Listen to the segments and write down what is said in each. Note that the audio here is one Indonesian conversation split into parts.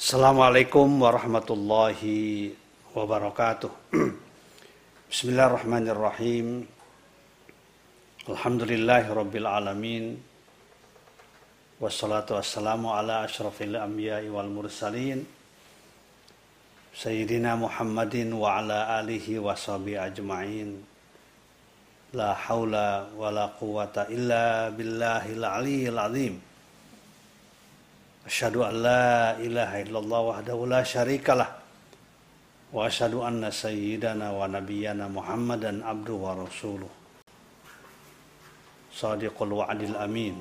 Assalamualaikum warahmatullahi wabarakatuh. Bismillahirrahmanirrahim. Alhamdulillahi rabbil alamin. Wassalatu wassalamu ala ashrafil anbiya'i wal mursalin. Sayyidina Muhammadin wa ala alihi wa ajma'in. La haula wa la quwata illa billahil aliyyil azim. Asyhadu an la ilaha illallah wahdahu la syarikalah wa asyhadu anna sayyidana wa nabiyyana Muhammadan abduhu wa rasuluh. Sadiqul wa'dil amin.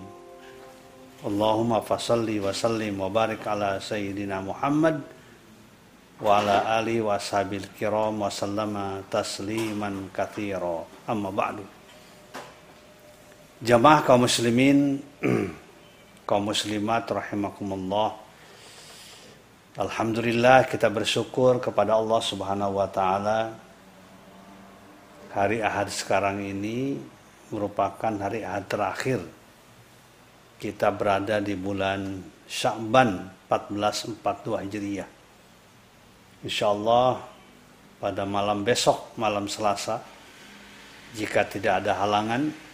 Allahumma fasalli wa sallim wa barik ala sayyidina Muhammad wa ala ali wa sahabil kiram wa sallama tasliman katsira. Amma ba'du. Jamaah kaum muslimin kaum muslimat rahimakumullah. Alhamdulillah kita bersyukur kepada Allah Subhanahu wa taala. Hari Ahad sekarang ini merupakan hari Ahad terakhir kita berada di bulan Sya'ban 1442 Hijriah. Insyaallah pada malam besok, malam Selasa, jika tidak ada halangan,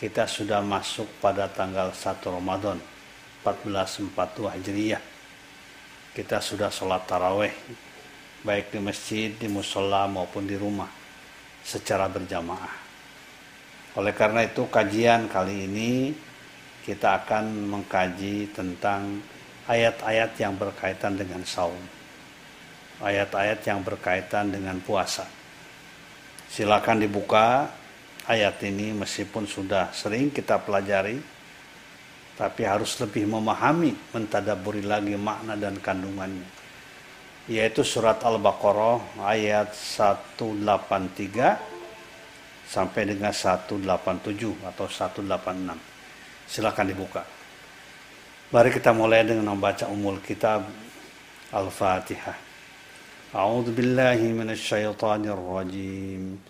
kita sudah masuk pada tanggal 1 Ramadan 1442 Hijriah. Kita sudah sholat taraweh baik di masjid, di musola maupun di rumah secara berjamaah. Oleh karena itu kajian kali ini kita akan mengkaji tentang ayat-ayat yang berkaitan dengan saum. Ayat-ayat yang berkaitan dengan puasa. Silakan dibuka ayat ini meskipun sudah sering kita pelajari tapi harus lebih memahami mentadaburi lagi makna dan kandungannya. Yaitu surat Al-Baqarah ayat 183 sampai dengan 187 atau 186 silakan dibuka. Mari kita mulai dengan membaca umul kitab Al-Fatihah. A'udzu billahi minasyaitonir rajim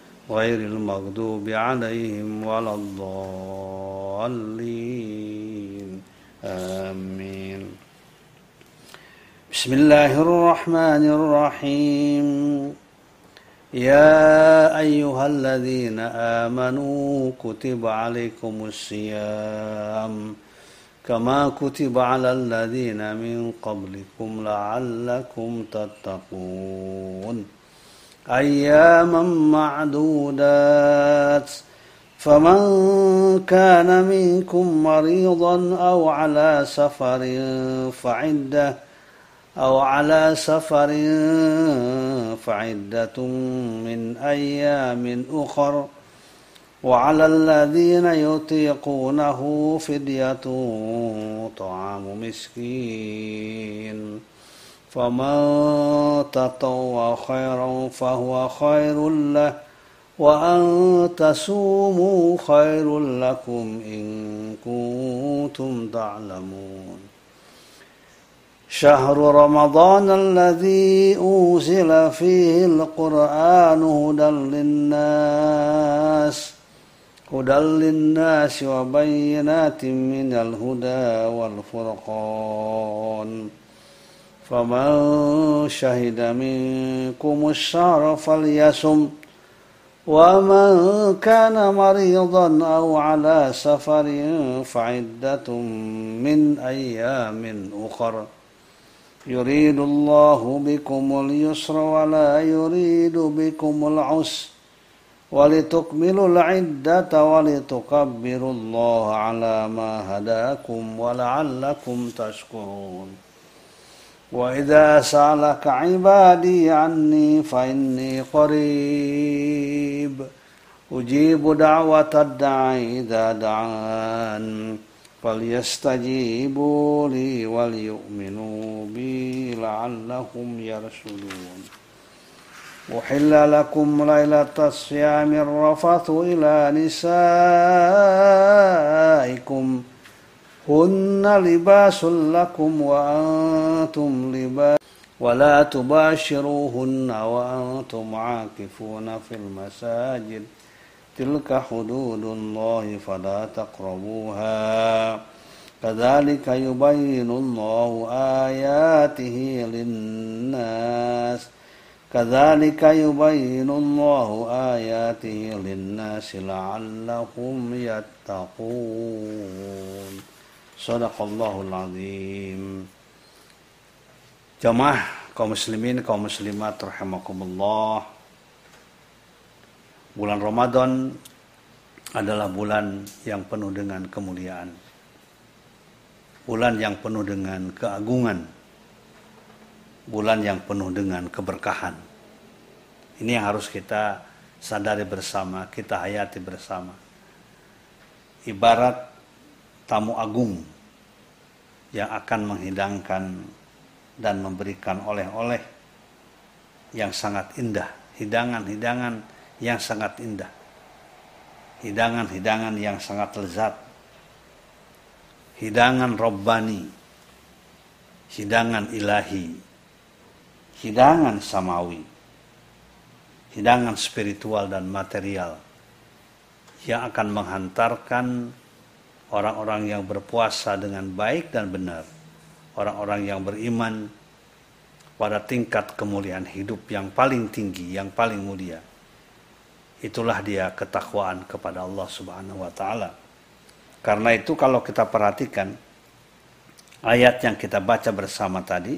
غير المغضوب عليهم ولا الضالين. آمين. بسم الله الرحمن الرحيم. يا أيها الذين آمنوا كتب عليكم الصيام كما كتب على الذين من قبلكم لعلكم تتقون. أياما معدودات. فمن كان منكم مريضا أو على سفر فعدة أو على سفر فعدة من أيام أخر. وعلى الذين يطيقونه فدية طعام مسكين. فمن تطوع خيرا فهو خير له وأن تصوموا خير لكم إن كنتم تعلمون شهر رمضان الذي أنزل فيه القرآن هدى للناس هدى للناس وبينات من الهدى والفرقان فمن شهد منكم الشهر فليصم ومن كان مريضا أو على سفر فعدة من أيام أخر يريد الله بكم اليسر ولا يريد بكم العسر ولتكملوا العدة ولتكبروا الله على ما هداكم ولعلكم تشكرون وإذا سألك عبادي عني فإني قريب. أجيب دعوة الداعي إذا دعان. فليستجيبوا لي وليؤمنوا بي لعلهم يرشدون. أحل لكم ليلة الصيام الرفث إلى نسائكم. هن لباس لكم وأنتم لباس ولا تباشروهن وأنتم عاكفون في المساجد. تلك حدود الله فلا تقربوها. كذلك يبين الله آياته للناس. كذلك يبين الله آياته للناس لعلهم يتقون. Sadaqallahul azim. Jamaah kaum muslimin, kaum muslimat rahimakumullah. Bulan Ramadan adalah bulan yang penuh dengan kemuliaan. Bulan yang penuh dengan keagungan. Bulan yang penuh dengan keberkahan. Ini yang harus kita sadari bersama, kita hayati bersama. Ibarat tamu agung yang akan menghidangkan dan memberikan oleh-oleh yang sangat indah, hidangan-hidangan yang sangat indah, hidangan-hidangan yang sangat lezat, hidangan robbani, hidangan ilahi, hidangan samawi, hidangan spiritual dan material yang akan menghantarkan orang-orang yang berpuasa dengan baik dan benar, orang-orang yang beriman pada tingkat kemuliaan hidup yang paling tinggi, yang paling mulia. Itulah dia ketakwaan kepada Allah Subhanahu wa taala. Karena itu kalau kita perhatikan ayat yang kita baca bersama tadi,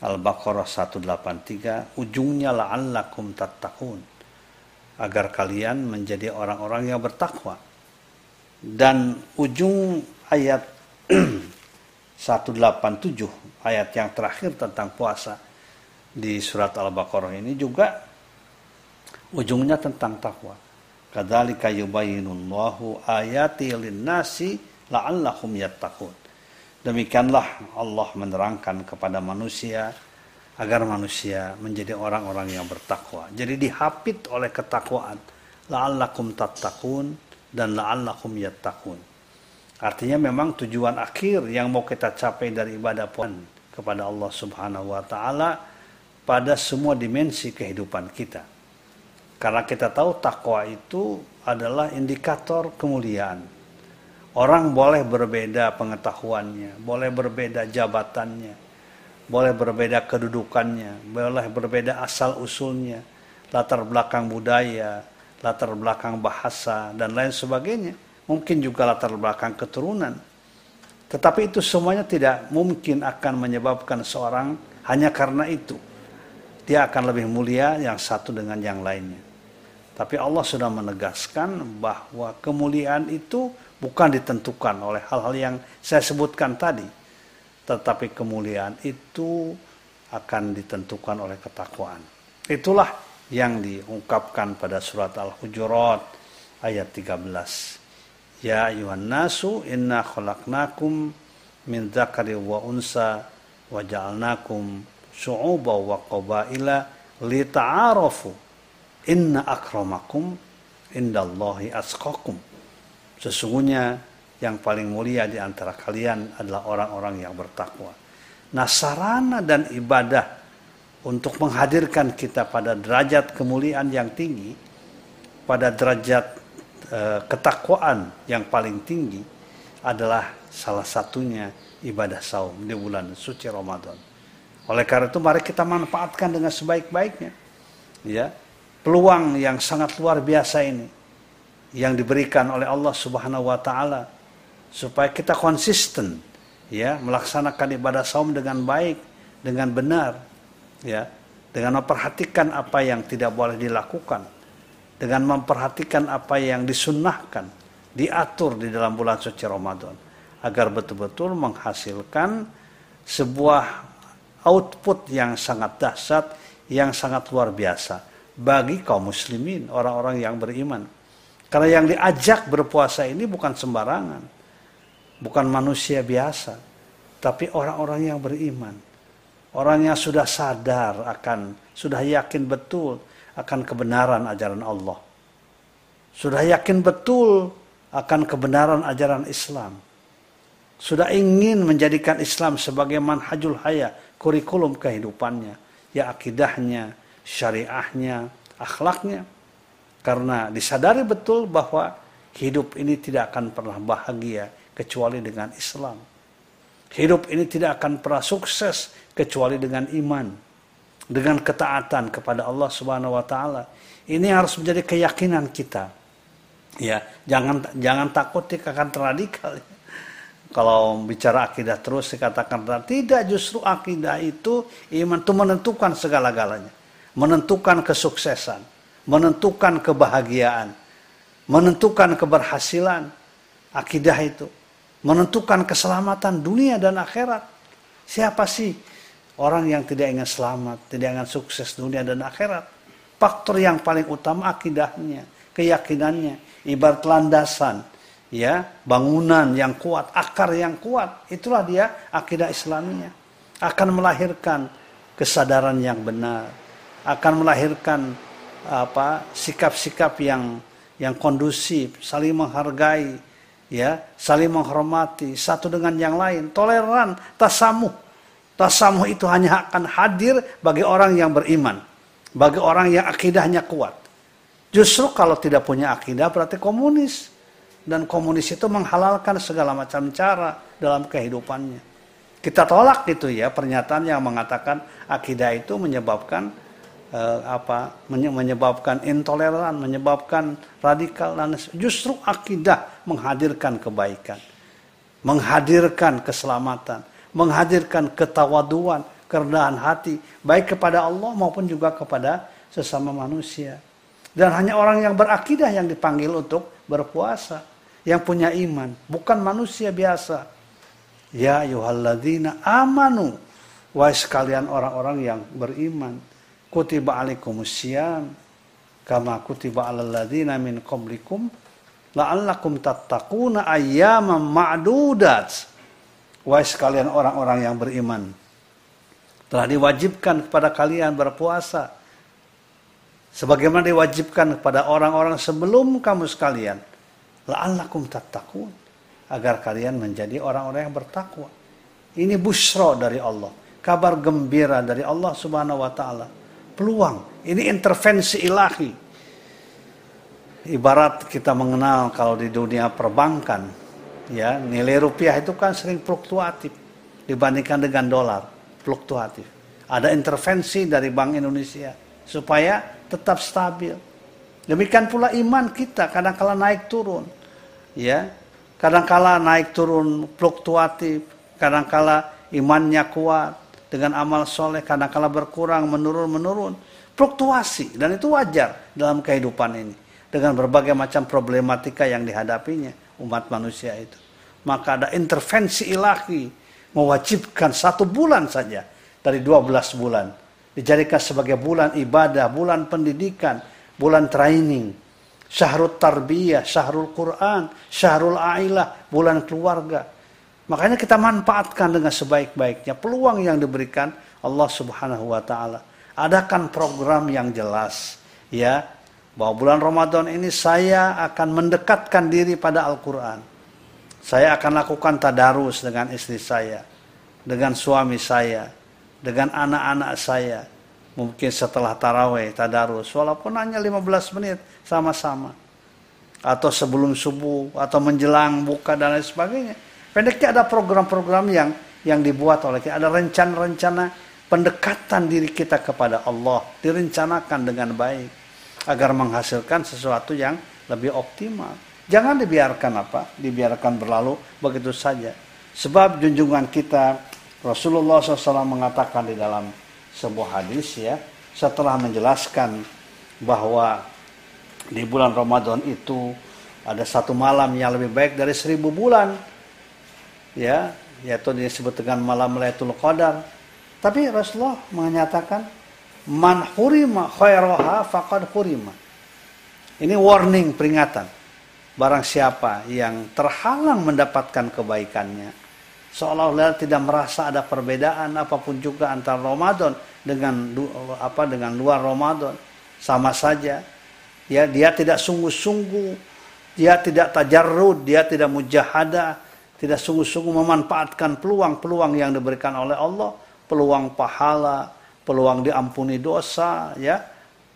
Al-Baqarah 183 ujungnya la'allakum tattaqun agar kalian menjadi orang-orang yang bertakwa dan ujung ayat 187 ayat yang terakhir tentang puasa di surat Al-Baqarah ini juga ujungnya tentang takwa kadzalika yubayyinullahu ayati lin-nasi la'allahum yattaqun Demikianlah Allah menerangkan kepada manusia agar manusia menjadi orang-orang yang bertakwa. Jadi dihapit oleh ketakwaan. La'allakum tattaqun dan la'allakum yattaqun. Artinya memang tujuan akhir yang mau kita capai dari ibadah puan kepada Allah Subhanahu wa taala pada semua dimensi kehidupan kita. Karena kita tahu takwa itu adalah indikator kemuliaan. Orang boleh berbeda pengetahuannya, boleh berbeda jabatannya, boleh berbeda kedudukannya, boleh berbeda asal usulnya, latar belakang budaya, latar belakang bahasa, dan lain sebagainya. Mungkin juga latar belakang keturunan. Tetapi itu semuanya tidak mungkin akan menyebabkan seorang hanya karena itu. Dia akan lebih mulia yang satu dengan yang lainnya. Tapi Allah sudah menegaskan bahwa kemuliaan itu bukan ditentukan oleh hal-hal yang saya sebutkan tadi, tetapi kemuliaan itu akan ditentukan oleh ketakwaan. Itulah yang diungkapkan pada surat Al-Hujurat ayat 13. Ya ayuhan nasu inna khalaqnakum min dzakari wa unsa wa ja'alnakum syu'uba wa qabaila lita'arafu inna akramakum indallahi asqakum Sesungguhnya yang paling mulia di antara kalian adalah orang-orang yang bertakwa. Nah, sarana dan ibadah untuk menghadirkan kita pada derajat kemuliaan yang tinggi, pada derajat e, ketakwaan yang paling tinggi adalah salah satunya ibadah saum di bulan suci Ramadan. Oleh karena itu mari kita manfaatkan dengan sebaik-baiknya. Ya. Peluang yang sangat luar biasa ini yang diberikan oleh Allah Subhanahu wa taala supaya kita konsisten ya melaksanakan ibadah saum dengan baik, dengan benar ya, dengan memperhatikan apa yang tidak boleh dilakukan, dengan memperhatikan apa yang disunnahkan, diatur di dalam bulan suci Ramadan agar betul-betul menghasilkan sebuah output yang sangat dahsyat, yang sangat luar biasa bagi kaum muslimin, orang-orang yang beriman. Karena yang diajak berpuasa ini bukan sembarangan. Bukan manusia biasa. Tapi orang-orang yang beriman. Orang yang sudah sadar akan, sudah yakin betul akan kebenaran ajaran Allah. Sudah yakin betul akan kebenaran ajaran Islam. Sudah ingin menjadikan Islam sebagai manhajul haya, kurikulum kehidupannya, ya akidahnya, syariahnya, akhlaknya. Karena disadari betul bahwa hidup ini tidak akan pernah bahagia kecuali dengan Islam. Hidup ini tidak akan pernah sukses kecuali dengan iman, dengan ketaatan kepada Allah Subhanahu wa taala. Ini harus menjadi keyakinan kita. Ya, jangan jangan takut akan radikal. Kalau bicara akidah terus dikatakan tidak justru akidah itu iman itu menentukan segala-galanya, menentukan kesuksesan, menentukan kebahagiaan, menentukan keberhasilan akidah itu, menentukan keselamatan dunia dan akhirat. Siapa sih orang yang tidak ingin selamat, tidak ingin sukses dunia dan akhirat? Faktor yang paling utama akidahnya, keyakinannya, ibarat landasan, ya, bangunan yang kuat, akar yang kuat. Itulah dia akidah Islaminya. Akan melahirkan kesadaran yang benar, akan melahirkan apa sikap-sikap yang yang kondusif, saling menghargai, ya, saling menghormati satu dengan yang lain, toleran, tasamuh. Tasamuh itu hanya akan hadir bagi orang yang beriman, bagi orang yang akidahnya kuat. Justru kalau tidak punya akidah berarti komunis. Dan komunis itu menghalalkan segala macam cara dalam kehidupannya. Kita tolak gitu ya pernyataan yang mengatakan akidah itu menyebabkan eh, apa menyebabkan intoleran, menyebabkan radikal dan justru akidah menghadirkan kebaikan, menghadirkan keselamatan, menghadirkan ketawaduan, kerendahan hati baik kepada Allah maupun juga kepada sesama manusia. Dan hanya orang yang berakidah yang dipanggil untuk berpuasa, yang punya iman, bukan manusia biasa. Ya yuhalladzina amanu, wahai sekalian orang-orang yang beriman kutiba alaikumusiyam kama kutiba alal ladzina min qablikum la'allakum tattaquna ayyaman ma'dudat. Wahai sekalian orang-orang yang beriman telah diwajibkan kepada kalian berpuasa. Sebagaimana diwajibkan kepada orang-orang sebelum kamu sekalian la'allakum tattaqun agar kalian menjadi orang-orang yang bertakwa. Ini busro dari Allah kabar gembira dari Allah Subhanahu wa taala peluang. Ini intervensi ilahi. Ibarat kita mengenal kalau di dunia perbankan, ya nilai rupiah itu kan sering fluktuatif dibandingkan dengan dolar, fluktuatif. Ada intervensi dari Bank Indonesia supaya tetap stabil. Demikian pula iman kita kadang-kala naik turun. Ya, kadang-kala naik turun fluktuatif, kadang-kala imannya kuat, dengan amal soleh kadang-kala berkurang, menurun, menurun. Fluktuasi dan itu wajar dalam kehidupan ini dengan berbagai macam problematika yang dihadapinya umat manusia itu. Maka ada intervensi ilahi mewajibkan satu bulan saja dari 12 bulan dijadikan sebagai bulan ibadah, bulan pendidikan, bulan training, syahrul tarbiyah, syahrul Quran, syahrul ailah, bulan keluarga. Makanya kita manfaatkan dengan sebaik-baiknya peluang yang diberikan Allah Subhanahu wa taala. Adakan program yang jelas ya bahwa bulan Ramadan ini saya akan mendekatkan diri pada Al-Qur'an. Saya akan lakukan tadarus dengan istri saya, dengan suami saya, dengan anak-anak saya. Mungkin setelah taraweh tadarus walaupun hanya 15 menit sama-sama. Atau sebelum subuh atau menjelang buka dan lain sebagainya Pendeknya ada program-program yang yang dibuat oleh kita, ada rencana-rencana pendekatan diri kita kepada Allah direncanakan dengan baik agar menghasilkan sesuatu yang lebih optimal. Jangan dibiarkan apa? Dibiarkan berlalu begitu saja. Sebab junjungan kita Rasulullah SAW mengatakan di dalam sebuah hadis ya, setelah menjelaskan bahwa di bulan Ramadan itu ada satu malam yang lebih baik dari seribu bulan ya yaitu disebut dengan malam Lailatul Qadar. Tapi Rasulullah menyatakan man hurima khairaha faqad hurima. Ini warning peringatan. Barang siapa yang terhalang mendapatkan kebaikannya, seolah-olah tidak merasa ada perbedaan apa pun juga antara Ramadan dengan apa dengan luar Ramadan sama saja ya dia tidak sungguh-sungguh dia tidak tajarrud dia tidak mujahadah tidak sungguh-sungguh memanfaatkan peluang-peluang yang diberikan oleh Allah peluang pahala peluang diampuni dosa ya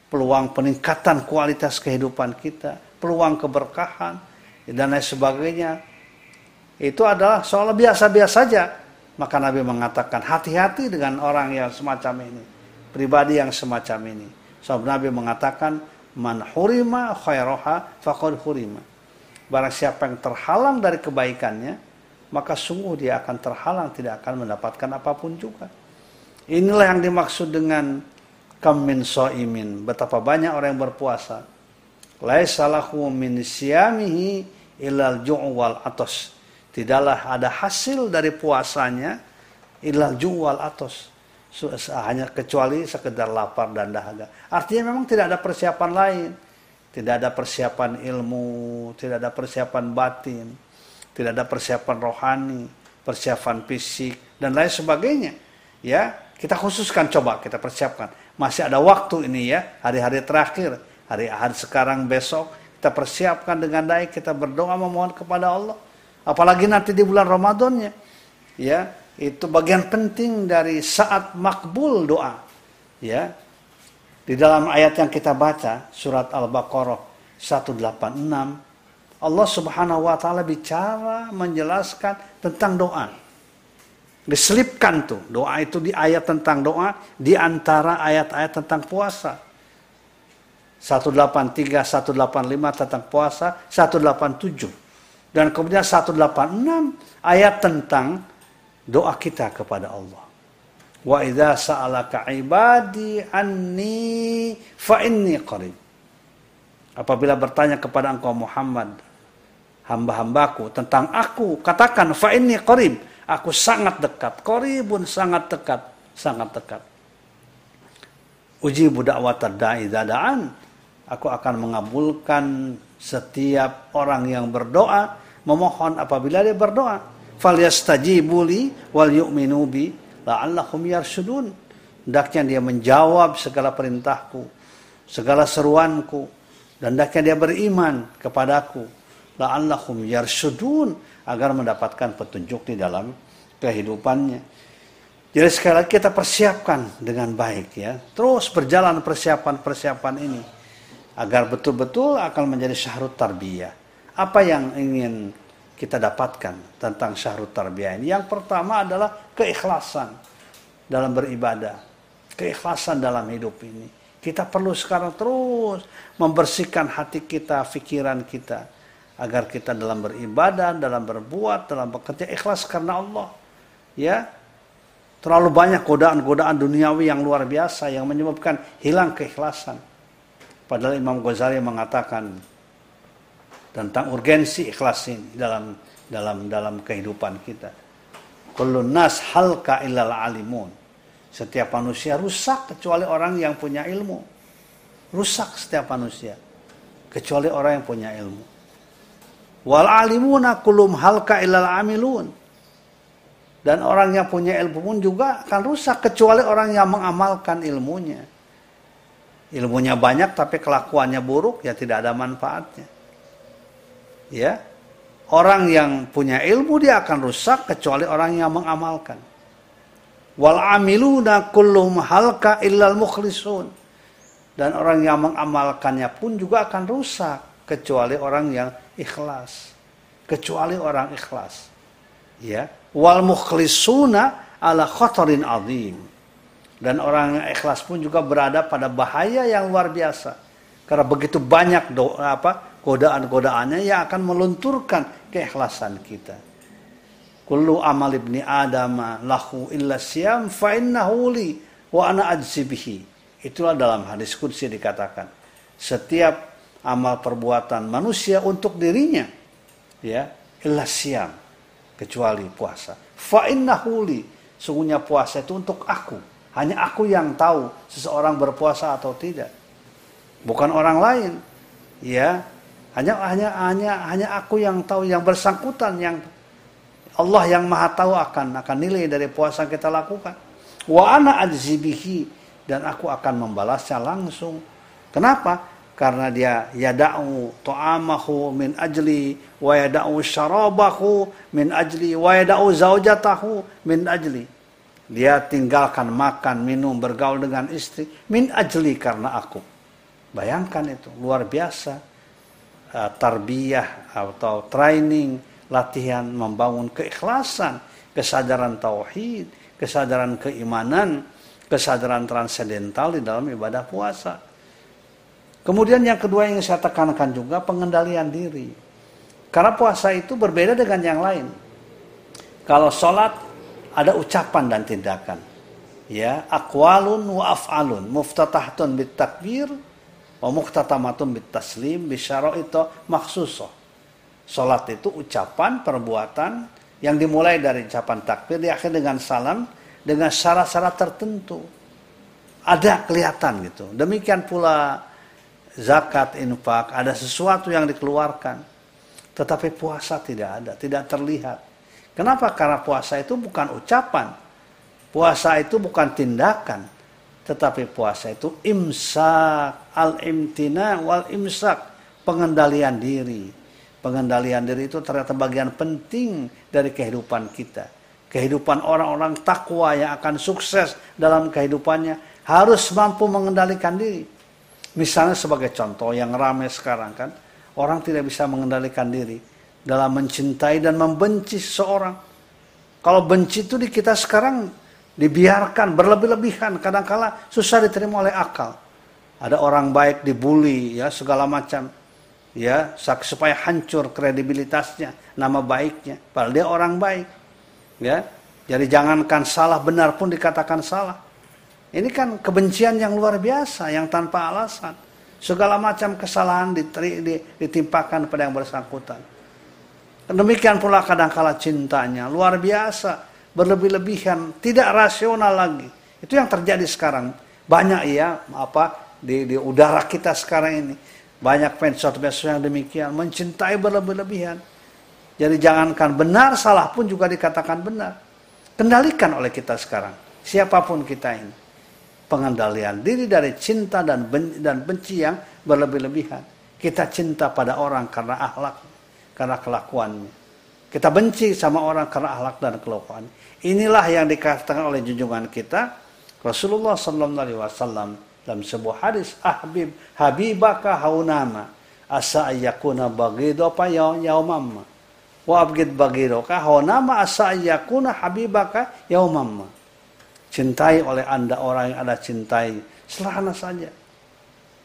peluang peningkatan kualitas kehidupan kita peluang keberkahan dan lain sebagainya itu adalah soal biasa-biasa saja. Maka Nabi mengatakan hati-hati dengan orang yang semacam ini. Pribadi yang semacam ini. Sebab Nabi mengatakan man hurima khairoha faqad hurima. Barang siapa yang terhalang dari kebaikannya, maka sungguh dia akan terhalang tidak akan mendapatkan apa pun juga. Inilah yang dimaksud dengan kamin so'imin. Betapa banyak orang yang berpuasa. Laisalahu min siyamihi ilal ju'u wal atos tidaklah ada hasil dari puasanya ilal juwal atos hanya kecuali sekedar lapar dan dahaga. Artinya memang tidak ada persiapan lain. Tidak ada persiapan ilmu, tidak ada persiapan batin, tidak ada persiapan rohani, persiapan fisik dan lain sebagainya. Ya, kita khususkan coba kita persiapkan. Masih ada waktu ini ya, hari-hari terakhir, hari-hari sekarang besok. Kita persiapkan dengan baik, kita berdoa memohon kepada Allah. Apalagi nanti di bulan Ramadannya. Ya itu bagian penting dari saat makbul doa. Ya di dalam ayat yang kita baca surat Al-Baqarah 186 Allah Subhanahu wa taala bicara menjelaskan tentang doa diselipkan tuh doa itu di ayat tentang doa di antara ayat-ayat tentang puasa 183 185 tentang puasa 187 dan kemudian 186 ayat tentang doa kita kepada Allah. Wa idza sa'alaka ibadi anni fa inni qarib. Apabila bertanya kepada engkau Muhammad, hamba-hambaku tentang aku, katakan fa inni qarib. Aku sangat dekat. Qaribun sangat dekat, sangat dekat. Uji budak da'i dadaan. Aku akan mengabulkan setiap orang yang berdoa memohon apabila dia berdoa. Falyastajibu li wal yu'minu bi la'allahum yarshudun. Hendaknya dia menjawab segala perintahku, segala seruanku dan hendaknya dia beriman kepadaku. La'allahum yarshudun agar mendapatkan petunjuk di dalam kehidupannya. Jadi sekali lagi kita persiapkan dengan baik ya. Terus berjalan persiapan-persiapan ini agar betul-betul akan menjadi syahrut tarbiyah. Apa yang ingin kita dapatkan tentang syahrut tarbiyah ini? Yang pertama adalah keikhlasan dalam beribadah, keikhlasan dalam hidup ini. Kita perlu sekarang terus membersihkan hati kita, pikiran kita, agar kita dalam beribadah, dalam berbuat, dalam bekerja ikhlas karena Allah. Ya, terlalu banyak godaan-godaan duniawi yang luar biasa yang menyebabkan hilang keikhlasan. Padahal Imam Ghazali mengatakan tentang urgensi ikhlas ini dalam dalam dalam kehidupan kita. Kullu nas halka illal alimun. Setiap manusia rusak kecuali orang yang punya ilmu. Rusak setiap manusia kecuali orang yang punya ilmu. Wal alimuna kulum halka illal amilun. Dan orang yang punya ilmu pun juga akan rusak kecuali orang yang mengamalkan ilmunya. Ilmunya banyak tapi kelakuannya buruk ya tidak ada manfaatnya. Ya. Orang yang punya ilmu dia akan rusak kecuali orang yang mengamalkan. Wal amiluna kullum halka illal mukhlisun. Dan orang yang mengamalkannya pun juga akan rusak kecuali orang yang ikhlas kecuali orang ikhlas ya wal mukhlisuna ala khatarin azim dan orang yang ikhlas pun juga berada pada bahaya yang luar biasa karena begitu banyak doa apa godaan-godaannya yang akan melunturkan keikhlasan kita. Kullu amal ibni Adam lahu illa siyam fa innahu li wa ana. Itulah dalam hadis kursi dikatakan. Setiap amal perbuatan manusia untuk dirinya ya illa siyam kecuali puasa. Fa innahu. Sungguhnya puasa itu untuk aku. Hanya aku yang tahu seseorang berpuasa atau tidak. Bukan orang lain. Ya, hanya hanya hanya hanya aku yang tahu yang bersangkutan yang Allah yang maha tahu akan akan nilai dari puasa yang kita lakukan. Wa ana dan aku akan membalasnya langsung. Kenapa? Karena dia yada'u ta'amahu min ajli wa yada'u syarabahu min ajli wa yada'u zaujatahu min ajli. Dia tinggalkan makan, minum, bergaul dengan istri min ajli karena aku. Bayangkan itu, luar biasa. Uh, tarbiyah atau training latihan membangun keikhlasan, kesadaran tauhid, kesadaran keimanan, kesadaran transendental di dalam ibadah puasa. Kemudian yang kedua yang saya tekankan juga pengendalian diri. Karena puasa itu berbeda dengan yang lain. Kalau sholat ada ucapan dan tindakan. Ya, akwalun wa af'alun, muftatahtun bit takbir, wa muhtatamatun bit taslim, itu maksusoh. Salat itu ucapan, perbuatan yang dimulai dari ucapan takbir, diakhiri dengan salam, dengan syarat-syarat tertentu. Ada kelihatan gitu. Demikian pula zakat, infak, ada sesuatu yang dikeluarkan. Tetapi puasa tidak ada, tidak terlihat. Kenapa? Karena puasa itu bukan ucapan. Puasa itu bukan tindakan. Tetapi puasa itu imsak, al-imtina wal imsak, pengendalian diri Pengendalian diri itu ternyata bagian penting dari kehidupan kita. Kehidupan orang-orang takwa yang akan sukses dalam kehidupannya harus mampu mengendalikan diri. Misalnya sebagai contoh yang ramai sekarang kan, orang tidak bisa mengendalikan diri dalam mencintai dan membenci seseorang. Kalau benci itu di kita sekarang dibiarkan berlebih-lebihan, kadang-kala susah diterima oleh akal. Ada orang baik dibully ya segala macam ya supaya hancur kredibilitasnya, nama baiknya. Padahal dia orang baik. Ya. Jadi jangankan salah benar pun dikatakan salah. Ini kan kebencian yang luar biasa yang tanpa alasan. Segala macam kesalahan ditimpakan pada yang bersangkutan. Demikian pula kadang-kala cintanya luar biasa, berlebih-lebihan, tidak rasional lagi. Itu yang terjadi sekarang. Banyak ya apa di, di udara kita sekarang ini banyak medsos-medsos yang demikian mencintai berlebih-lebihan. Jadi jangankan benar, salah pun juga dikatakan benar. Kendalikan oleh kita sekarang, siapa pun kita ini. Pengendalian diri dari cinta dan benci, dan benci yang berlebih-lebihan. Kita cinta pada orang karena akhlak, karena kelakuannya. Kita benci sama orang karena akhlak dan kelakuan. Inilah yang dikatakan oleh junjungan kita Rasulullah Sallallahu Alaihi Wasallam dalam sebuah hadis ahbib habibaka haunama asa ayakuna bagido apa ya yaumamma wa abgid bagido ka haunama asa ayakuna habibaka yaumamma cintai oleh anda orang yang ada cintai. Sederhana saja.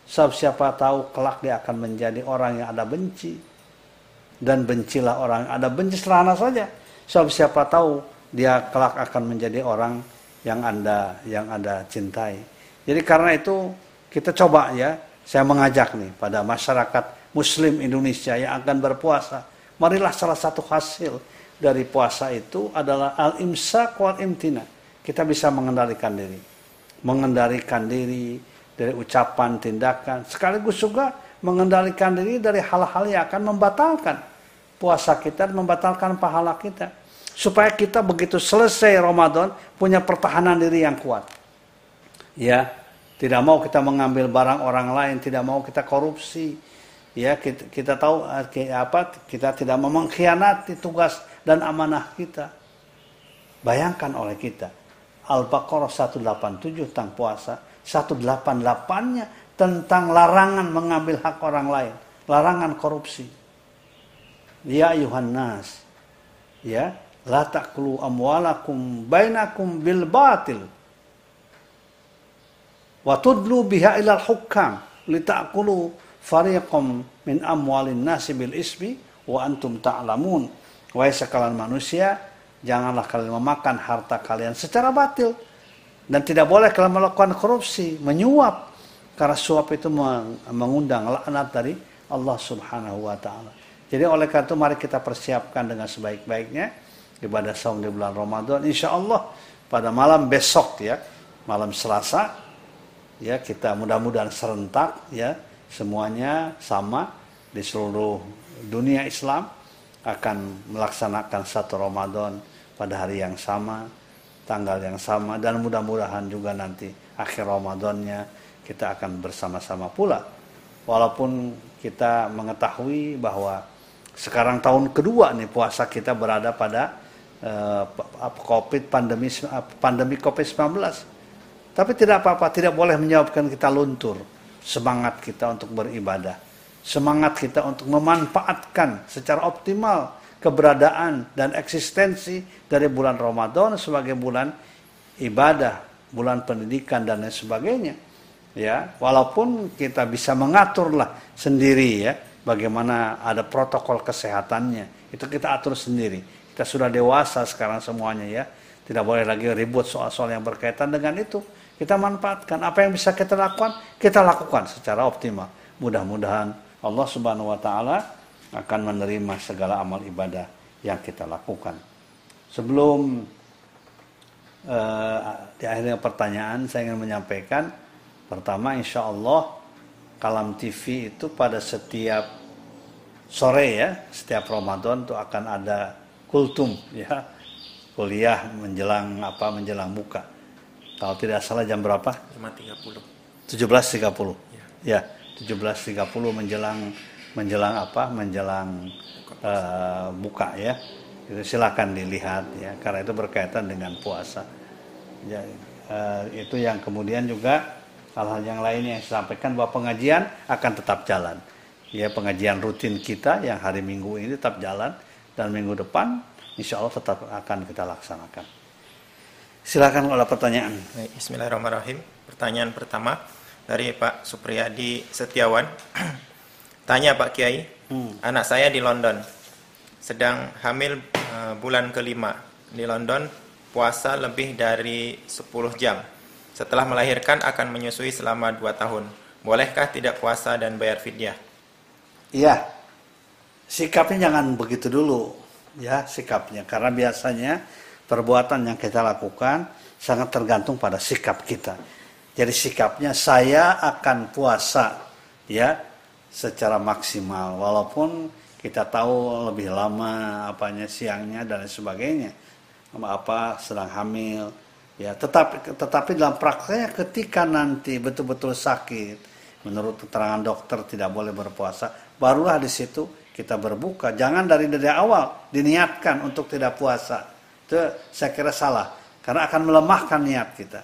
Sebab siapa tahu kelak dia akan menjadi orang yang ada benci. Dan bencilah orang yang ada benci. Sederhana saja. Sebab siapa tahu dia kelak akan menjadi orang yang anda yang ada cintai. Jadi karena itu kita coba ya, saya mengajak nih pada masyarakat muslim Indonesia yang akan berpuasa. Marilah salah satu hasil dari puasa itu adalah al-imsak wal imtina. Kita bisa mengendalikan diri. Mengendalikan diri dari ucapan, tindakan. Sekaligus juga mengendalikan diri dari hal-hal yang akan membatalkan puasa kita, membatalkan pahala kita. Supaya kita begitu selesai Ramadan punya pertahanan diri yang kuat ya tidak mau kita mengambil barang orang lain tidak mau kita korupsi ya kita, kita tahu eh, apa kita tidak mau mengkhianati tugas dan amanah kita bayangkan oleh kita Al-Baqarah 187 tentang puasa. 188-nya tentang larangan mengambil hak orang lain. Larangan korupsi. Ya Yohanes ya la taqulu amwalakum bainakum bil batil. Wa tudlu biha ilal hukam. Litakulu fariqam min amwalin nasi bil ismi wa antum ta'lamun. Wahai sekalian manusia janganlah kalian memakan harta kalian secara batil. Dan tidak boleh kalian melakukan korupsi menyuap. Karena suap itu mengundang laknat dari Allah Subhanahu wa taala. Jadi oleh karena itu mari kita persiapkan dengan sebaik-baiknya ibadah saum di bulan Ramadan. Insya Allah pada malam besok ya malam Selasa ya kita mudah-mudahan serentak ya semuanya sama di seluruh dunia Islam akan melaksanakan satu Ramadan pada hari yang sama, tanggal yang sama dan mudah-mudahan juga nanti akhir Ramadannya kita akan bersama-sama pula. Walaupun kita mengetahui bahwa sekarang tahun kedua nih puasa kita berada pada uh, COVID pandemi pandemi COVID-19. Tapi tidak apa-apa, tidak boleh menyebabkan kita luntur semangat kita untuk beribadah, semangat kita untuk memanfaatkan secara optimal keberadaan dan eksistensi dari bulan Ramadan sebagai bulan ibadah, bulan pendidikan dan lain sebagainya. Ya, walaupun kita bisa mengaturlah sendiri ya, bagaimana ada protokol kesehatannya, itu kita atur sendiri. Kita sudah dewasa sekarang semuanya ya, tidak boleh lagi ribut soal-soal yang berkaitan dengan itu. Kita manfaatkan apa yang bisa kita lakukan, kita lakukan secara optimal. Mudah-mudahan Allah Subhanahu wa taala akan menerima segala amal ibadah yang kita lakukan. Sebelum uh, di akhirnya pertanyaan, saya ingin menyampaikan pertama, insya Allah Kalam TV itu pada setiap sore ya, setiap Ramadan itu akan ada kultum ya, kuliah menjelang apa menjelang buka. Kalau tidak salah jam berapa? 5.30. 17.30. Ya, ya 17.30 menjelang menjelang apa menjelang uh, buka ya. Itu silakan dilihat ya karena itu berkaitan dengan puasa. Ya, uh, itu yang kemudian juga hal-hal yang lain yang saya sampaikan bahwa pengajian akan tetap jalan. Ya pengajian rutin kita yang hari minggu ini tetap jalan dan minggu depan insya Allah tetap akan kita laksanakan. Silakan kalau pertanyaan. Bismillahirrahmanirrahim. Pertanyaan pertama dari Pak Supriyadi Setiawan Tanya Pak Kiai, hmm. anak saya di London, sedang hamil uh, bulan kelima. Di London puasa lebih dari 10 jam. Setelah melahirkan akan menyusui selama 2 tahun. Bolehkah tidak puasa dan bayar fidyah? Iya. Sikapnya jangan begitu dulu. Ya, sikapnya. Karena biasanya perbuatan yang kita lakukan sangat tergantung pada sikap kita. Jadi sikapnya saya akan puasa ya secara maksimal walaupun kita tahu lebih lama apanya siangnya dan sebagainya. Apa sedang hamil ya tetapi tetapi dalam prakteknya ketika nanti betul-betul sakit menurut keterangan dokter tidak boleh berpuasa barulah di situ kita berbuka. Jangan dari dari awal diniatkan untuk tidak puasa. Itu saya kira salah karena akan melemahkan niat kita.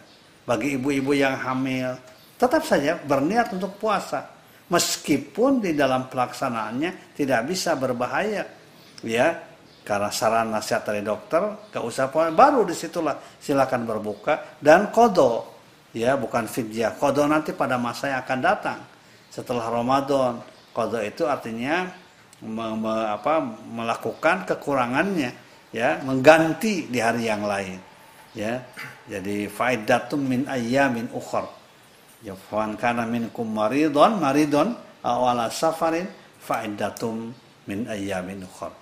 Bagi ibu-ibu yang hamil tetap saja berniat untuk puasa meskipun di dalam pelaksanaannya tidak bisa berbahaya. Ya karena saran nasihat dari dokter gak usah baru di situlah silakan berbuka dan kodo. Ya bukan fidyah kodo nanti pada masa yang akan datang. Setelah Ramadan kodo itu artinya me, me, apa, melakukan kekurangannya ya mengganti di hari yang lain. Ya jadi faidatum min ayyamin ukhra Ya fan kana minkum maridon maridon awala safarin fa'iddatum min ayyamin ukhra.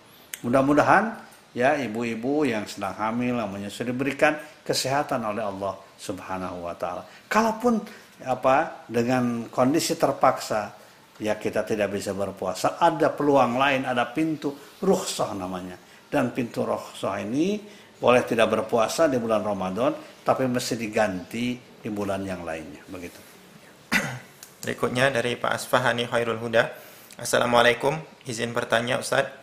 Mudah-mudahan ya ibu-ibu yang sedang hamil namanya sudah diberikan kesehatan oleh Allah Subhanahu wa taala. Kalaupun apa dengan kondisi terpaksa ya kita tidak bisa berpuasa, ada peluang lain, ada pintu rukhsah namanya. Dan pintu rukhsah ini boleh tidak berpuasa di bulan Ramadan, tapi mesti diganti di bulan yang lainnya, begitu. Berikutnya dari Pak Asfahani Khairul Huda. Assalamualaikum, izin bertanya Ustadz.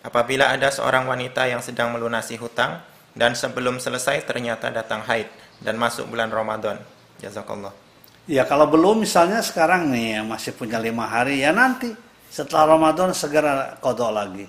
Apabila ada seorang wanita yang sedang melunasi hutang dan sebelum selesai ternyata datang haid dan masuk bulan Ramadan. Jazakallah. Ya kalau belum misalnya sekarang nih yang masih punya lima hari ya nanti setelah Ramadan segera kodok lagi.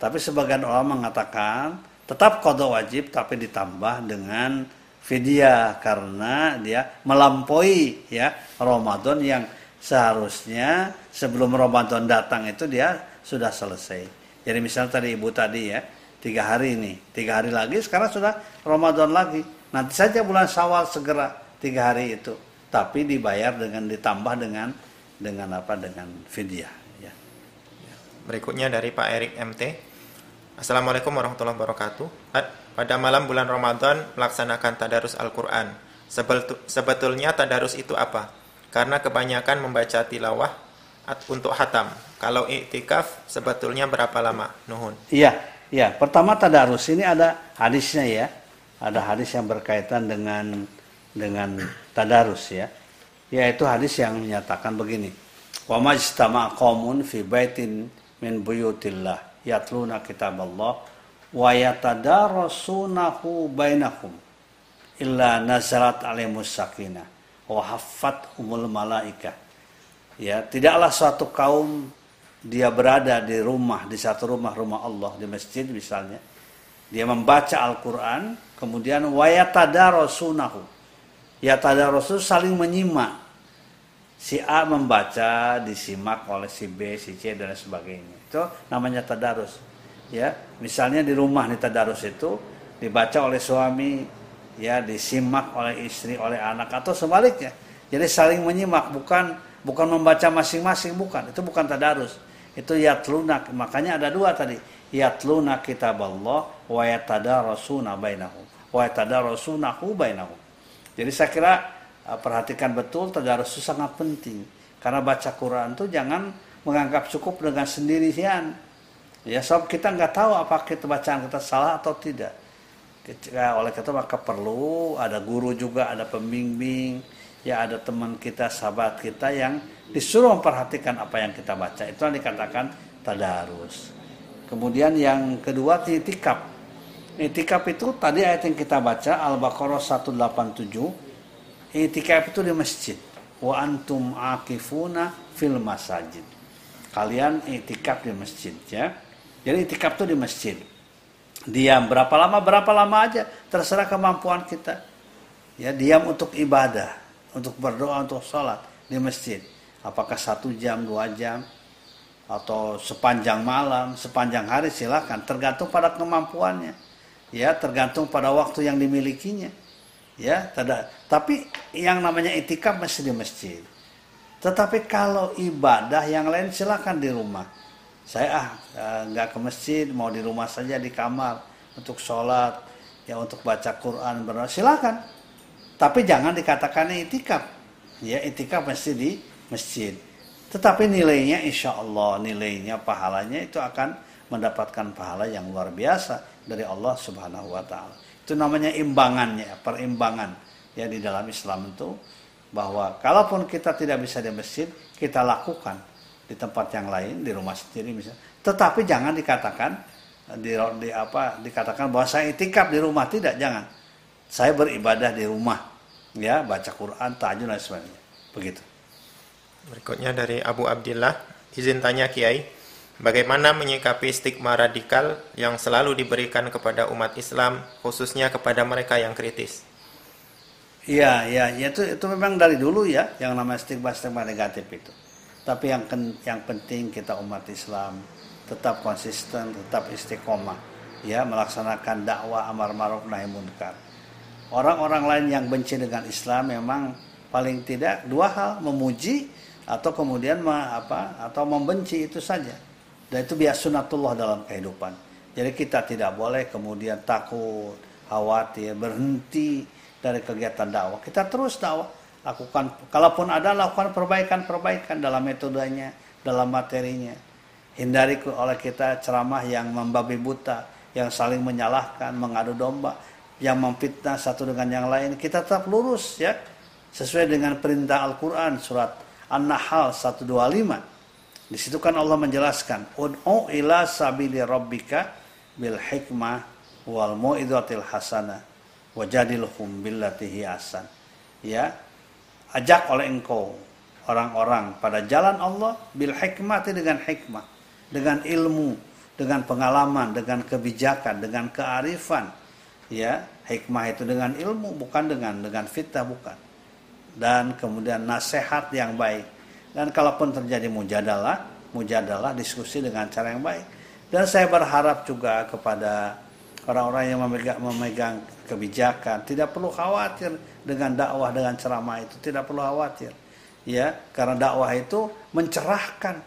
Tapi sebagian ulama mengatakan tetap kodok wajib tapi ditambah dengan vidya karena dia melampaui ya Ramadan yang seharusnya sebelum Ramadan datang itu dia sudah selesai. Jadi misalnya tadi ibu tadi ya, tiga hari ini, tiga hari lagi, sekarang sudah Ramadan lagi. Nanti saja bulan Syawal segera tiga hari itu, tapi dibayar dengan ditambah dengan dengan apa dengan fidyah. Ya. Berikutnya dari Pak Erik MT. Assalamualaikum warahmatullahi wabarakatuh. Pada malam bulan Ramadan melaksanakan tadarus Al-Quran. Sebetulnya tadarus itu apa? Karena kebanyakan membaca tilawah untuk hatam. Kalau iktikaf sebetulnya berapa lama? Nuhun. Iya, iya. Pertama tadarus ini ada hadisnya ya. Ada hadis yang berkaitan dengan dengan tadarus ya. Yaitu hadis yang menyatakan begini. Wa majtama qaumun fi baitin min buyutillah yatluna kitaballah wa yatadarasunahu bainahum illa nazalat alaihimus sakinah wa humul malaikah ya tidaklah suatu kaum dia berada di rumah di satu rumah rumah Allah di masjid misalnya. Dia membaca Al-Qur'an kemudian wayatadarasunahu ya tadarasu saling menyimak. Si A membaca disimak oleh si B si C dan sebagainya. Itu namanya tadarus ya misalnya di rumah nih tadarus itu dibaca oleh suami ya disimak oleh istri oleh anak atau sebaliknya. Jadi saling menyimak bukan bukan membaca masing-masing bukan. Itu bukan tadarus. Itu yatluna makanya ada dua tadi. Yatluna Allah wa yatadarasuna bainahum. Wa yatadarasunahu bainahum. Jadi saya kira uh, perhatikan betul tadarus itu sangat penting. Karena baca Quran itu jangan menganggap cukup dengan sendirian ya sebab kita nggak tahu apa kita bacaan kita salah atau tidak oleh itu maka perlu ada guru juga ada pembimbing ya ada teman kita, sahabat kita yang disuruh memperhatikan apa yang kita baca. Itu yang dikatakan tadarus. Kemudian yang kedua itikaf. Itikaf itu tadi ayat yang kita baca Al-Baqarah 187. Itikaf itu di masjid. Wa antum akifuna fil masajid. Kalian itikaf di masjid ya. Jadi itikaf itu di masjid. Diam berapa lama berapa lama aja terserah kemampuan kita. Ya diam untuk ibadah untuk berdoa untuk sholat di masjid. Apakah satu jam, dua jam, atau sepanjang malam, sepanjang hari silakan. Tergantung pada kemampuannya, ya tergantung pada waktu yang dimilikinya, ya. Tada. Tapi yang namanya itikaf masih di masjid. Tetapi kalau ibadah yang lain silakan di rumah. Saya ah eh, nggak ke masjid, mau di rumah saja di kamar untuk sholat, ya untuk baca Quran berdoa silakan tapi jangan dikatakan itikaf. Ya, itikaf mesti di masjid. Tetapi nilainya insya Allah, nilainya, pahalanya itu akan mendapatkan pahala yang luar biasa dari Allah Subhanahu wa taala. Itu namanya imbangannya, perimbangan ya di dalam Islam itu bahwa kalaupun kita tidak bisa di masjid, kita lakukan di tempat yang lain, di rumah sendiri misalnya. Tetapi jangan dikatakan di, di apa dikatakan bahwa saya itikaf di rumah tidak, jangan. Saya beribadah di rumah ya baca Quran tahajud dan sebagainya begitu berikutnya dari Abu Abdillah izin tanya Kiai bagaimana menyikapi stigma radikal yang selalu diberikan kepada umat Islam khususnya kepada mereka yang kritis Iya, ya, ya itu itu memang dari dulu ya yang namanya stigma-stigma negatif itu. Tapi yang yang penting kita umat Islam tetap konsisten, tetap istiqomah, ya melaksanakan dakwah amar ma'ruf nahi munkar. Orang-orang lain yang benci dengan Islam memang paling tidak dua hal memuji atau kemudian apa atau membenci itu saja. Dan itu biasa sunatullah dalam kehidupan. Jadi kita tidak boleh kemudian takut khawatir berhenti dari kegiatan dakwah. Kita terus dakwah lakukan kalaupun ada lakukan perbaikan-perbaikan dalam metodenya dalam materinya hindari oleh kita ceramah yang membabi buta yang saling menyalahkan mengadu domba yang memfitnah satu dengan yang lain, kita tetap lurus ya. Sesuai dengan perintah Al-Qur'an surat An-Nahl 125. Di situ kan Allah menjelaskan, "Ud'u ila sabili rabbika bil hikmah wal mau'izatil hasanah wajadilhum billati hiasan." Ya, ajak oleh engkau orang-orang pada jalan Allah bil hikmah dengan hikmah, dengan ilmu, dengan pengalaman, dengan kebijakan, dengan kearifan. Ya hikmah itu dengan ilmu bukan dengan dengan fitnah bukan. Dan kemudian nasihat yang baik. Dan kalaupun terjadi mujadalah mujadalah diskusi dengan cara yang baik. Dan saya berharap juga kepada orang-orang yang memegang, memegang kebijakan. Tidak perlu khawatir dengan dakwah dengan ceramah itu. Tidak perlu khawatir. Ya karena dakwah itu mencerahkan.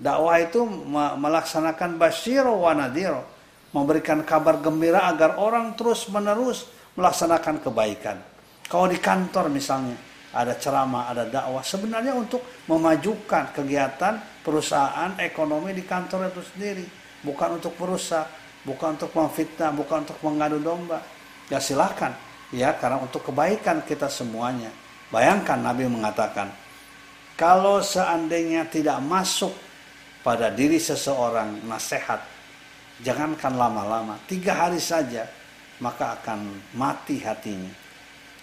Dakwah itu melaksanakan basyiro wa nadiro memberikan kabar gembira agar orang terus menerus melaksanakan kebaikan. Kalau di kantor misalnya, ada ceramah, ada dakwah sebenarnya untuk memajukan kegiatan perusahaan ekonomi di kantor itu sendiri, bukan untuk merusak, bukan untuk memfitnah, bukan untuk mengadu domba. Ya silahkan, ya karena untuk kebaikan kita semuanya. Bayangkan Nabi mengatakan, kalau seandainya tidak masuk pada diri seseorang nasihat, jangankan lama-lama, tiga hari saja, maka akan mati hatinya.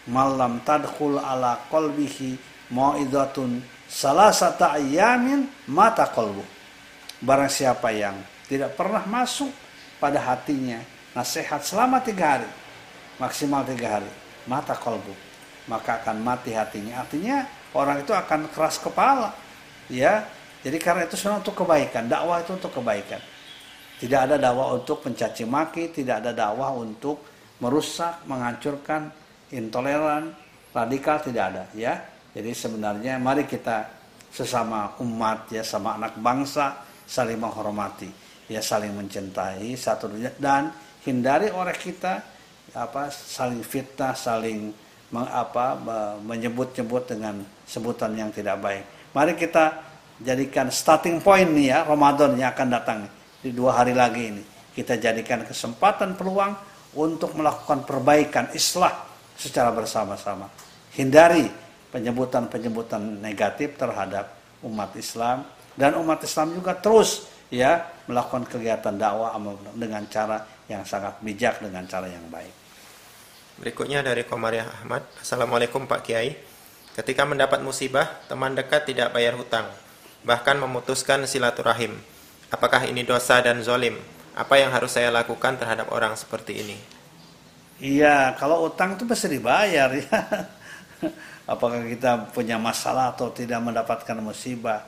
Malam tadkhul ala qalbihi mau'idatun salasata ayamin mata qalbu. Barang siapa yang tidak pernah masuk pada hatinya nasihat selama tiga hari maksimal tiga hari. Mata kolbu. Maka akan mati hatinya. Artinya orang itu akan keras kepala. Ya. Jadi karena itu semua untuk kebaikan. Dakwah itu untuk kebaikan. Tidak ada dakwah untuk mencaci maki. Tidak ada dakwah untuk merusak menghancurkan intoleran, radikal tidak ada. Ya. Jadi sebenarnya mari kita sesama umat ya sama anak bangsa saling menghormati ya saling mencintai satu dan hindari orang kita apa saling fitnah saling mengapa menyebut-nyebut dengan sebutan yang tidak baik. Mari kita jadikan starting point nih ya Ramadan yang akan datang di dua hari lagi ini. Kita jadikan kesempatan peluang untuk melakukan perbaikan islah secara bersama-sama. Hindari penyebutan-penyebutan negatif terhadap umat Islam dan umat Islam juga terus ya melakukan kegiatan dakwah dengan cara yang sangat bijak dengan cara yang baik. Berikutnya dari Komariah Ahmad. Assalamualaikum Pak Kiai. Ketika mendapat musibah, teman dekat tidak bayar hutang, bahkan memutuskan silaturahim. Apakah ini dosa dan zolim? Apa yang harus saya lakukan terhadap orang seperti ini? Iya, kalau utang itu pasti dibayar ya. Apakah kita punya masalah atau tidak mendapatkan musibah?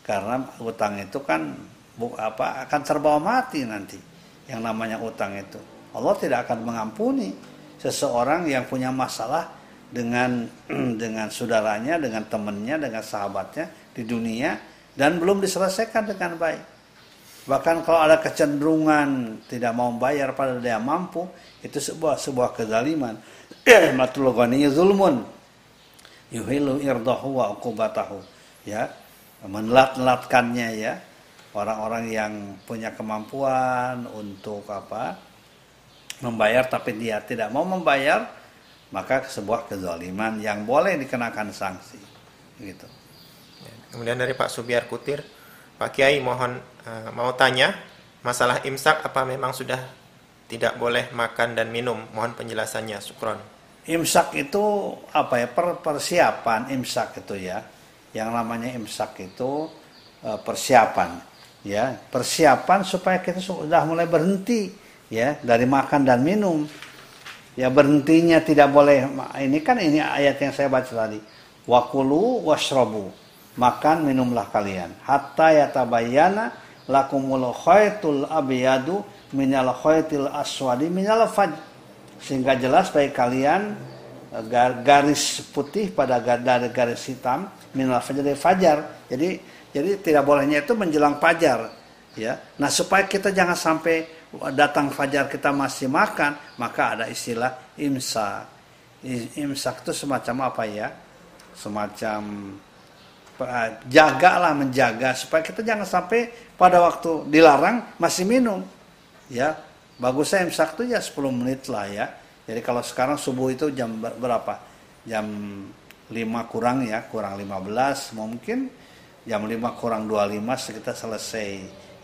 Karena utang itu kan bu, apa akan terbawa mati nanti. Yang namanya utang itu. Allah tidak akan mengampuni seseorang yang punya masalah dengan dengan saudaranya, dengan temannya, dengan sahabatnya di dunia dan belum diselesaikan dengan baik. Bahkan kalau ada kecenderungan tidak mau bayar pada dia mampu, itu sebuah sebuah kezaliman. Matul zulmun. Yuhilu irdahu wa uqubatahu. Ya, menelat-nelatkannya ya. Orang-orang yang punya kemampuan untuk apa? Membayar tapi dia tidak mau membayar, maka sebuah kezaliman yang boleh dikenakan sanksi. Gitu. Ya, kemudian dari Pak Subiar Kutir, Pak Kiai mohon uh, mau tanya masalah imsak apa memang sudah tidak boleh makan dan minum? Mohon penjelasannya, Sukron. Imsak itu apa ya? Per persiapan imsak itu ya. Yang namanya imsak itu uh, persiapan ya, persiapan supaya kita sudah mulai berhenti ya dari makan dan minum. Ya berhentinya tidak boleh. Ini kan ini ayat yang saya baca tadi. Wakulu washrobu makan minumlah kalian. Hatta yatabayyana lakumul khaytul abyadu minal khaytil aswadi minal faj. Sehingga jelas bagi kalian eh, garis putih pada garis hitam minal fajr dari fajar. Jadi jadi tidak bolehnya itu menjelang fajar. Ya. Nah supaya kita jangan sampai datang fajar kita masih makan maka ada istilah imsak. Imsak itu semacam apa ya? Semacam jagalah menjaga supaya kita jangan sampai pada waktu dilarang masih minum. Ya bagus saya imsak itu ya 10 menit lah ya. Jadi kalau sekarang subuh itu jam berapa? Jam 5 kurang ya kurang 15 mungkin. Jam 5 kurang 25 kita selesai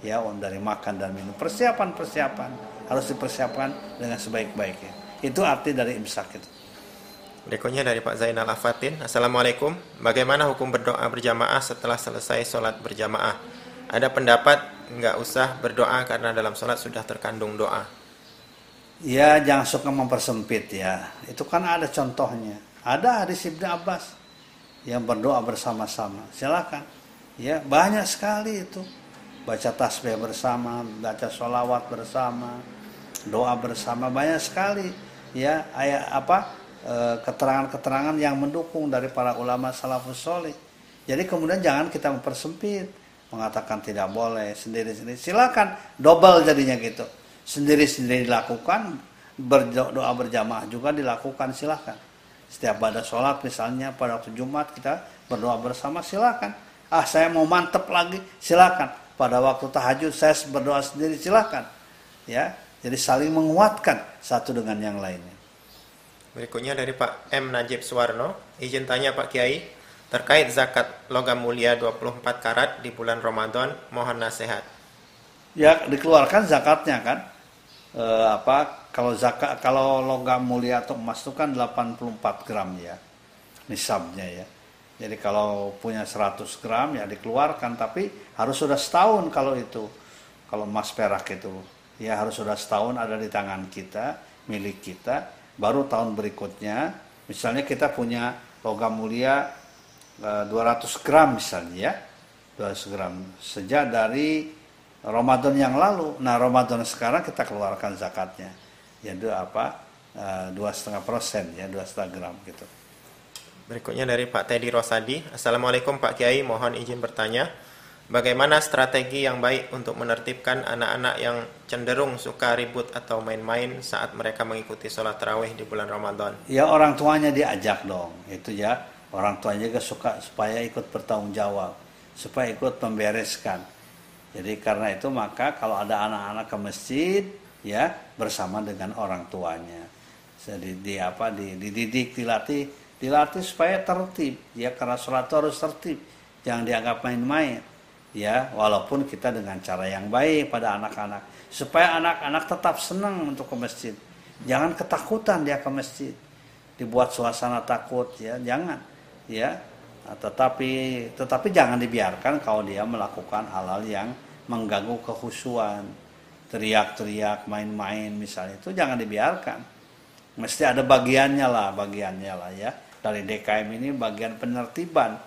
ya dari makan dan minum persiapan persiapan harus dipersiapkan dengan sebaik-baiknya itu arti dari imsak itu Berikutnya dari Pak Zainal Afatin. Assalamualaikum. Bagaimana hukum berdoa berjamaah setelah selesai sholat berjamaah? Ada pendapat nggak usah berdoa karena dalam sholat sudah terkandung doa. Ya jangan suka mempersempit ya. Itu kan ada contohnya. Ada hadis Ibnu Abbas yang berdoa bersama-sama. Silakan. Ya banyak sekali itu. Baca tasbih bersama, baca sholawat bersama, doa bersama banyak sekali. Ya ayat apa? Eh, keterangan-keterangan yang mendukung dari para ulama salafus soleh. Jadi kemudian jangan kita mempersempit, mengatakan tidak boleh sendiri-sendiri. Silakan double jadinya gitu. Sendiri-sendiri dilakukan, berdoa berjamaah juga dilakukan silakan. setiap pada sholat misalnya pada waktu Jumat kita berdoa bersama silakan ah saya mau mantep lagi silakan pada waktu tahajud saya berdoa sendiri silakan. Ya jadi saling menguatkan satu dengan yang lainnya. Berikutnya dari Pak M. Najib Suwarno. Izin tanya Pak Kiai terkait zakat logam mulia 24 karat di bulan Ramadan mohon nasihat. Ya dikeluarkan zakatnya kan? E, apa kalau zakat kalau logam mulia atau emas itu kan 84 gram ya nisabnya ya. Jadi kalau punya 100 gram ya dikeluarkan tapi harus sudah setahun kalau itu kalau emas perak itu ya harus sudah setahun ada di tangan kita milik kita baru tahun berikutnya misalnya kita punya logam mulia e, eh, 200 gram misalnya ya 200 gram sejak dari Ramadan yang lalu. Nah Ramadan sekarang kita keluarkan zakatnya, ya dua apa eh, dua setengah persen ya dua setengah gram gitu. Berikutnya dari Pak Teddy Rosadi. Assalamualaikum Pak Kiai, mohon izin bertanya. Bagaimana strategi yang baik untuk menertibkan anak-anak yang cenderung suka ribut atau main-main saat mereka mengikuti sholat tarawih di bulan Ramadan? Ya orang tuanya diajak dong, itu ya. Orang tuanya juga suka supaya ikut bertanggung jawab, supaya ikut membereskan jadi karena itu maka kalau ada anak-anak ke masjid ya bersama dengan orang tuanya. Jadi di apa di, dididik, dilatih, dilatih supaya tertib ya karena sholat itu harus tertib. Jangan dianggap main-main ya walaupun kita dengan cara yang baik pada anak-anak supaya anak-anak tetap senang untuk ke masjid. Jangan ketakutan dia ke masjid. Dibuat suasana takut ya, jangan ya Nah, tetapi tetapi jangan dibiarkan kalau dia melakukan hal-hal yang mengganggu kehusuan, teriak-teriak, main-main misalnya itu jangan dibiarkan. Mesti ada bagiannya lah, bagiannya lah ya. Dari DKM ini bagian penertiban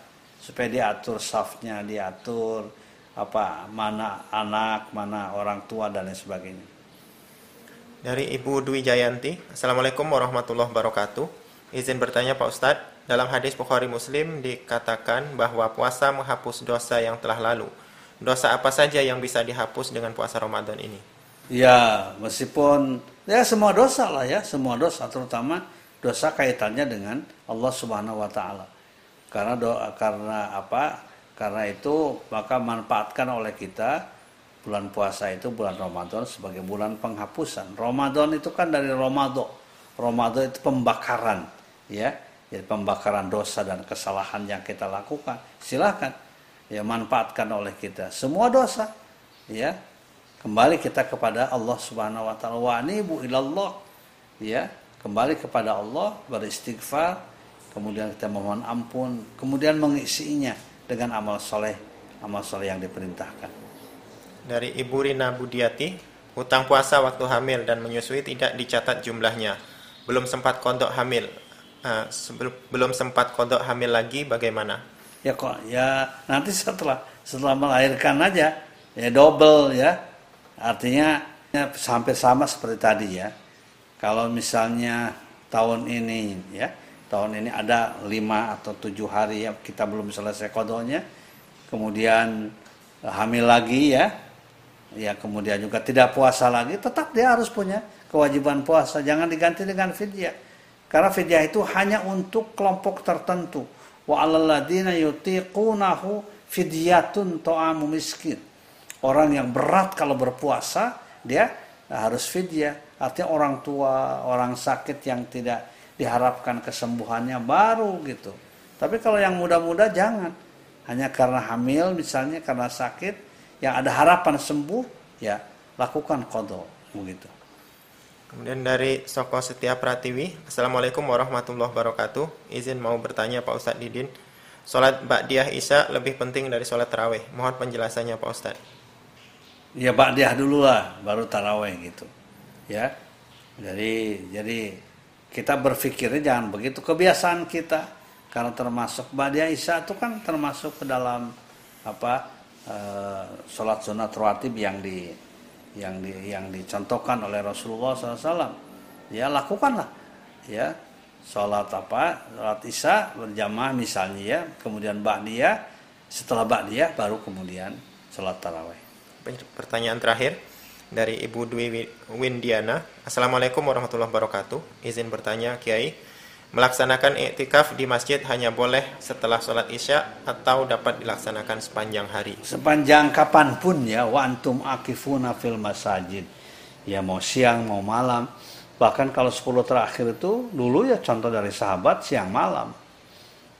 supaya diatur safnya, diatur apa mana anak, mana orang tua dan lain sebagainya. Dari Ibu Dwi Jayanti, Assalamualaikum warahmatullahi wabarakatuh. Izin bertanya Pak Ustadz, dalam hadis Bukhari Muslim dikatakan bahwa puasa menghapus dosa yang telah lalu. Dosa apa saja yang bisa dihapus dengan puasa Ramadan ini? Ya, meskipun ya semua dosa lah ya, semua dosa terutama dosa kaitannya dengan Allah Subhanahu wa taala. Karena doa karena apa? Karena itu maka manfaatkan oleh kita bulan puasa itu bulan Ramadan sebagai bulan penghapusan. Ramadan itu kan dari Romado. Romado itu pembakaran, ya. Jadi pembakaran dosa dan kesalahan yang kita lakukan. Silahkan ya manfaatkan oleh kita. Semua dosa ya. Kembali kita kepada Allah Subhanahu wa taala. Wa ilallah ya. Kembali kepada Allah beristighfar kemudian kita mohon ampun. Kemudian mengisinya dengan amal soleh amal soleh yang diperintahkan. Dari Ibu Rina Budiati hutang puasa waktu hamil dan menyusui tidak dicatat jumlahnya. Belum sempat kodok hamil. Uh, belum sempat kodok hamil lagi bagaimana? Ya kok ya nanti setelah setelah melahirkan aja ya double ya. Artinya ya, hampir sama seperti tadi ya. Kalau misalnya tahun ini ya tahun ini ada lima atau tujuh hari ya kita belum selesai kodoknya kemudian eh, hamil lagi ya ya kemudian juga tidak puasa lagi tetap dia harus punya kewajiban puasa jangan diganti dengan fidyah karena fidyah itu hanya untuk kelompok tertentu. Wa 'alal ladzina yutiqunahu fidyatun ta'amu miskin. Orang yang berat kalau berpuasa, dia harus fidyah. Artinya orang tua, orang sakit yang tidak diharapkan kesembuhannya baru gitu. Tapi kalau yang muda-muda jangan. Hanya karena hamil misalnya karena sakit yang ada harapan sembuh ya lakukan kodok begitu. Kemudian dari Soko Setia Pratiwi, Assalamualaikum warahmatullahi wabarakatuh. Izin mau bertanya Pak Ustadz Didin, sholat Ba'diyah Isya lebih penting dari sholat Taraweh. Mohon penjelasannya Pak Ustadz. Ya Ba'diyah dulu lah, baru Taraweh gitu. Ya, jadi jadi kita berpikirnya jangan begitu. Kebiasaan kita karena termasuk Ba'diyah Isya itu kan termasuk ke dalam apa uh, sholat sunat rawatib yang di yang di, yang dicontohkan oleh Rasulullah SAW ya lakukanlah. Ya sholat apa sholat isya berjamaah misalnya ya kemudian ba'diyah setelah ba'diyah baru kemudian sholat taraweh. Pertanyaan terakhir dari Ibu Dwi Windiana Assalamualaikum warahmatullahi wabarakatuh izin bertanya Kiai Melaksanakan iktikaf di masjid hanya boleh setelah sholat isya atau dapat dilaksanakan sepanjang hari. Sepanjang kapan pun ya, wa antum akifuna fil masajid. Ya mau siang, mau malam. Bahkan kalau 10 terakhir itu dulu ya contoh dari sahabat siang malam.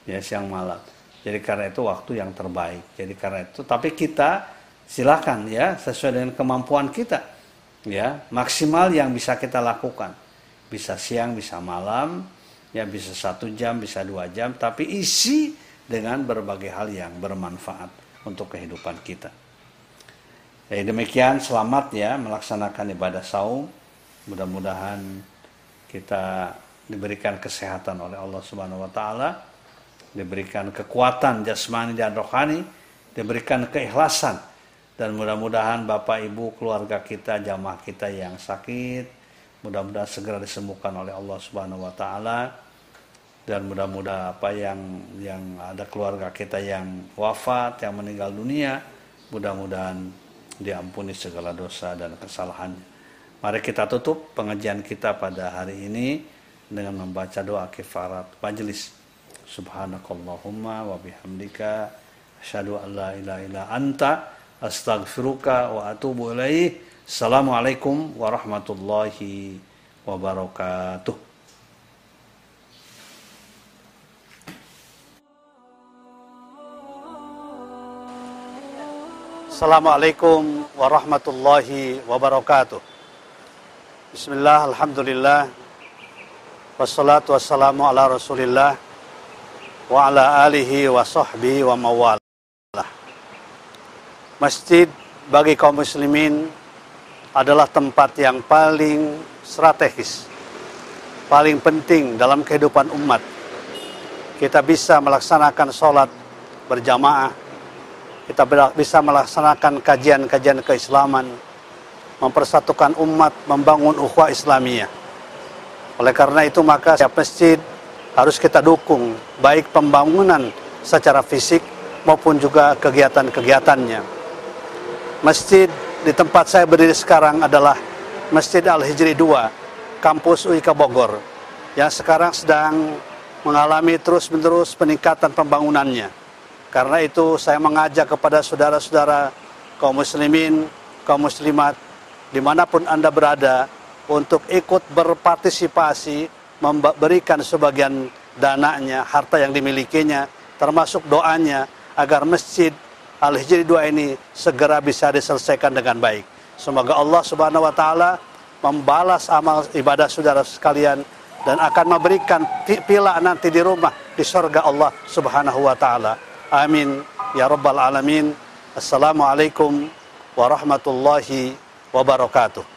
Ya siang malam. Jadi karena itu waktu yang terbaik. Jadi karena itu, tapi kita silakan ya sesuai dengan kemampuan kita. Ya maksimal yang bisa kita lakukan. Bisa siang, bisa malam, ya bisa satu jam, bisa dua jam, tapi isi dengan berbagai hal yang bermanfaat untuk kehidupan kita. Ya, demikian selamat ya melaksanakan ibadah saum. Mudah-mudahan kita diberikan kesehatan oleh Allah Subhanahu wa taala, diberikan kekuatan jasmani dan rohani, diberikan keikhlasan dan mudah-mudahan Bapak Ibu keluarga kita, jamaah kita yang sakit mudah-mudahan segera disembuhkan oleh Allah Subhanahu wa taala dan mudah-mudahan apa yang yang ada keluarga kita yang wafat, yang meninggal dunia, mudah-mudahan diampuni segala dosa dan kesalahannya. Mari kita tutup pengajian kita pada hari ini dengan membaca doa kifarat majelis. Subhanakallahumma wa bihamdika asyhadu an la ilaha anta astaghfiruka wa atubu ilaih. Assalamualaikum warahmatullahi wabarakatuh. Assalamualaikum warahmatullahi wabarakatuh. Bismillah, Alhamdulillah. Wassalatu wassalamu ala rasulillah. Wa ala alihi wa sahbihi wa mawalah. Masjid bagi kaum muslimin adalah tempat yang paling strategis, paling penting dalam kehidupan umat. Kita bisa melaksanakan sholat berjamaah kita bisa melaksanakan kajian-kajian keislaman, mempersatukan umat, membangun ukhuwah Islamiyah. Oleh karena itu maka setiap masjid harus kita dukung baik pembangunan secara fisik maupun juga kegiatan-kegiatannya. Masjid di tempat saya berdiri sekarang adalah Masjid Al-Hijri 2, kampus UIK Bogor, yang sekarang sedang mengalami terus-menerus peningkatan pembangunannya. Karena itu saya mengajak kepada saudara-saudara kaum muslimin, kaum muslimat, di mana pun Anda berada, untuk ikut berpartisipasi, memberikan sebagian dananya, harta yang dimilikinya, termasuk doanya, agar masjid Al-Hijri 2 ini segera bisa diselesaikan dengan baik. Semoga Allah Subhanahu wa taala membalas amal ibadah saudara sekalian dan akan memberikan pila nanti di rumah di surga Allah Subhanahu wa taala. Amin ya rabbal alamin. Assalamualaikum warahmatullahi wabarakatuh.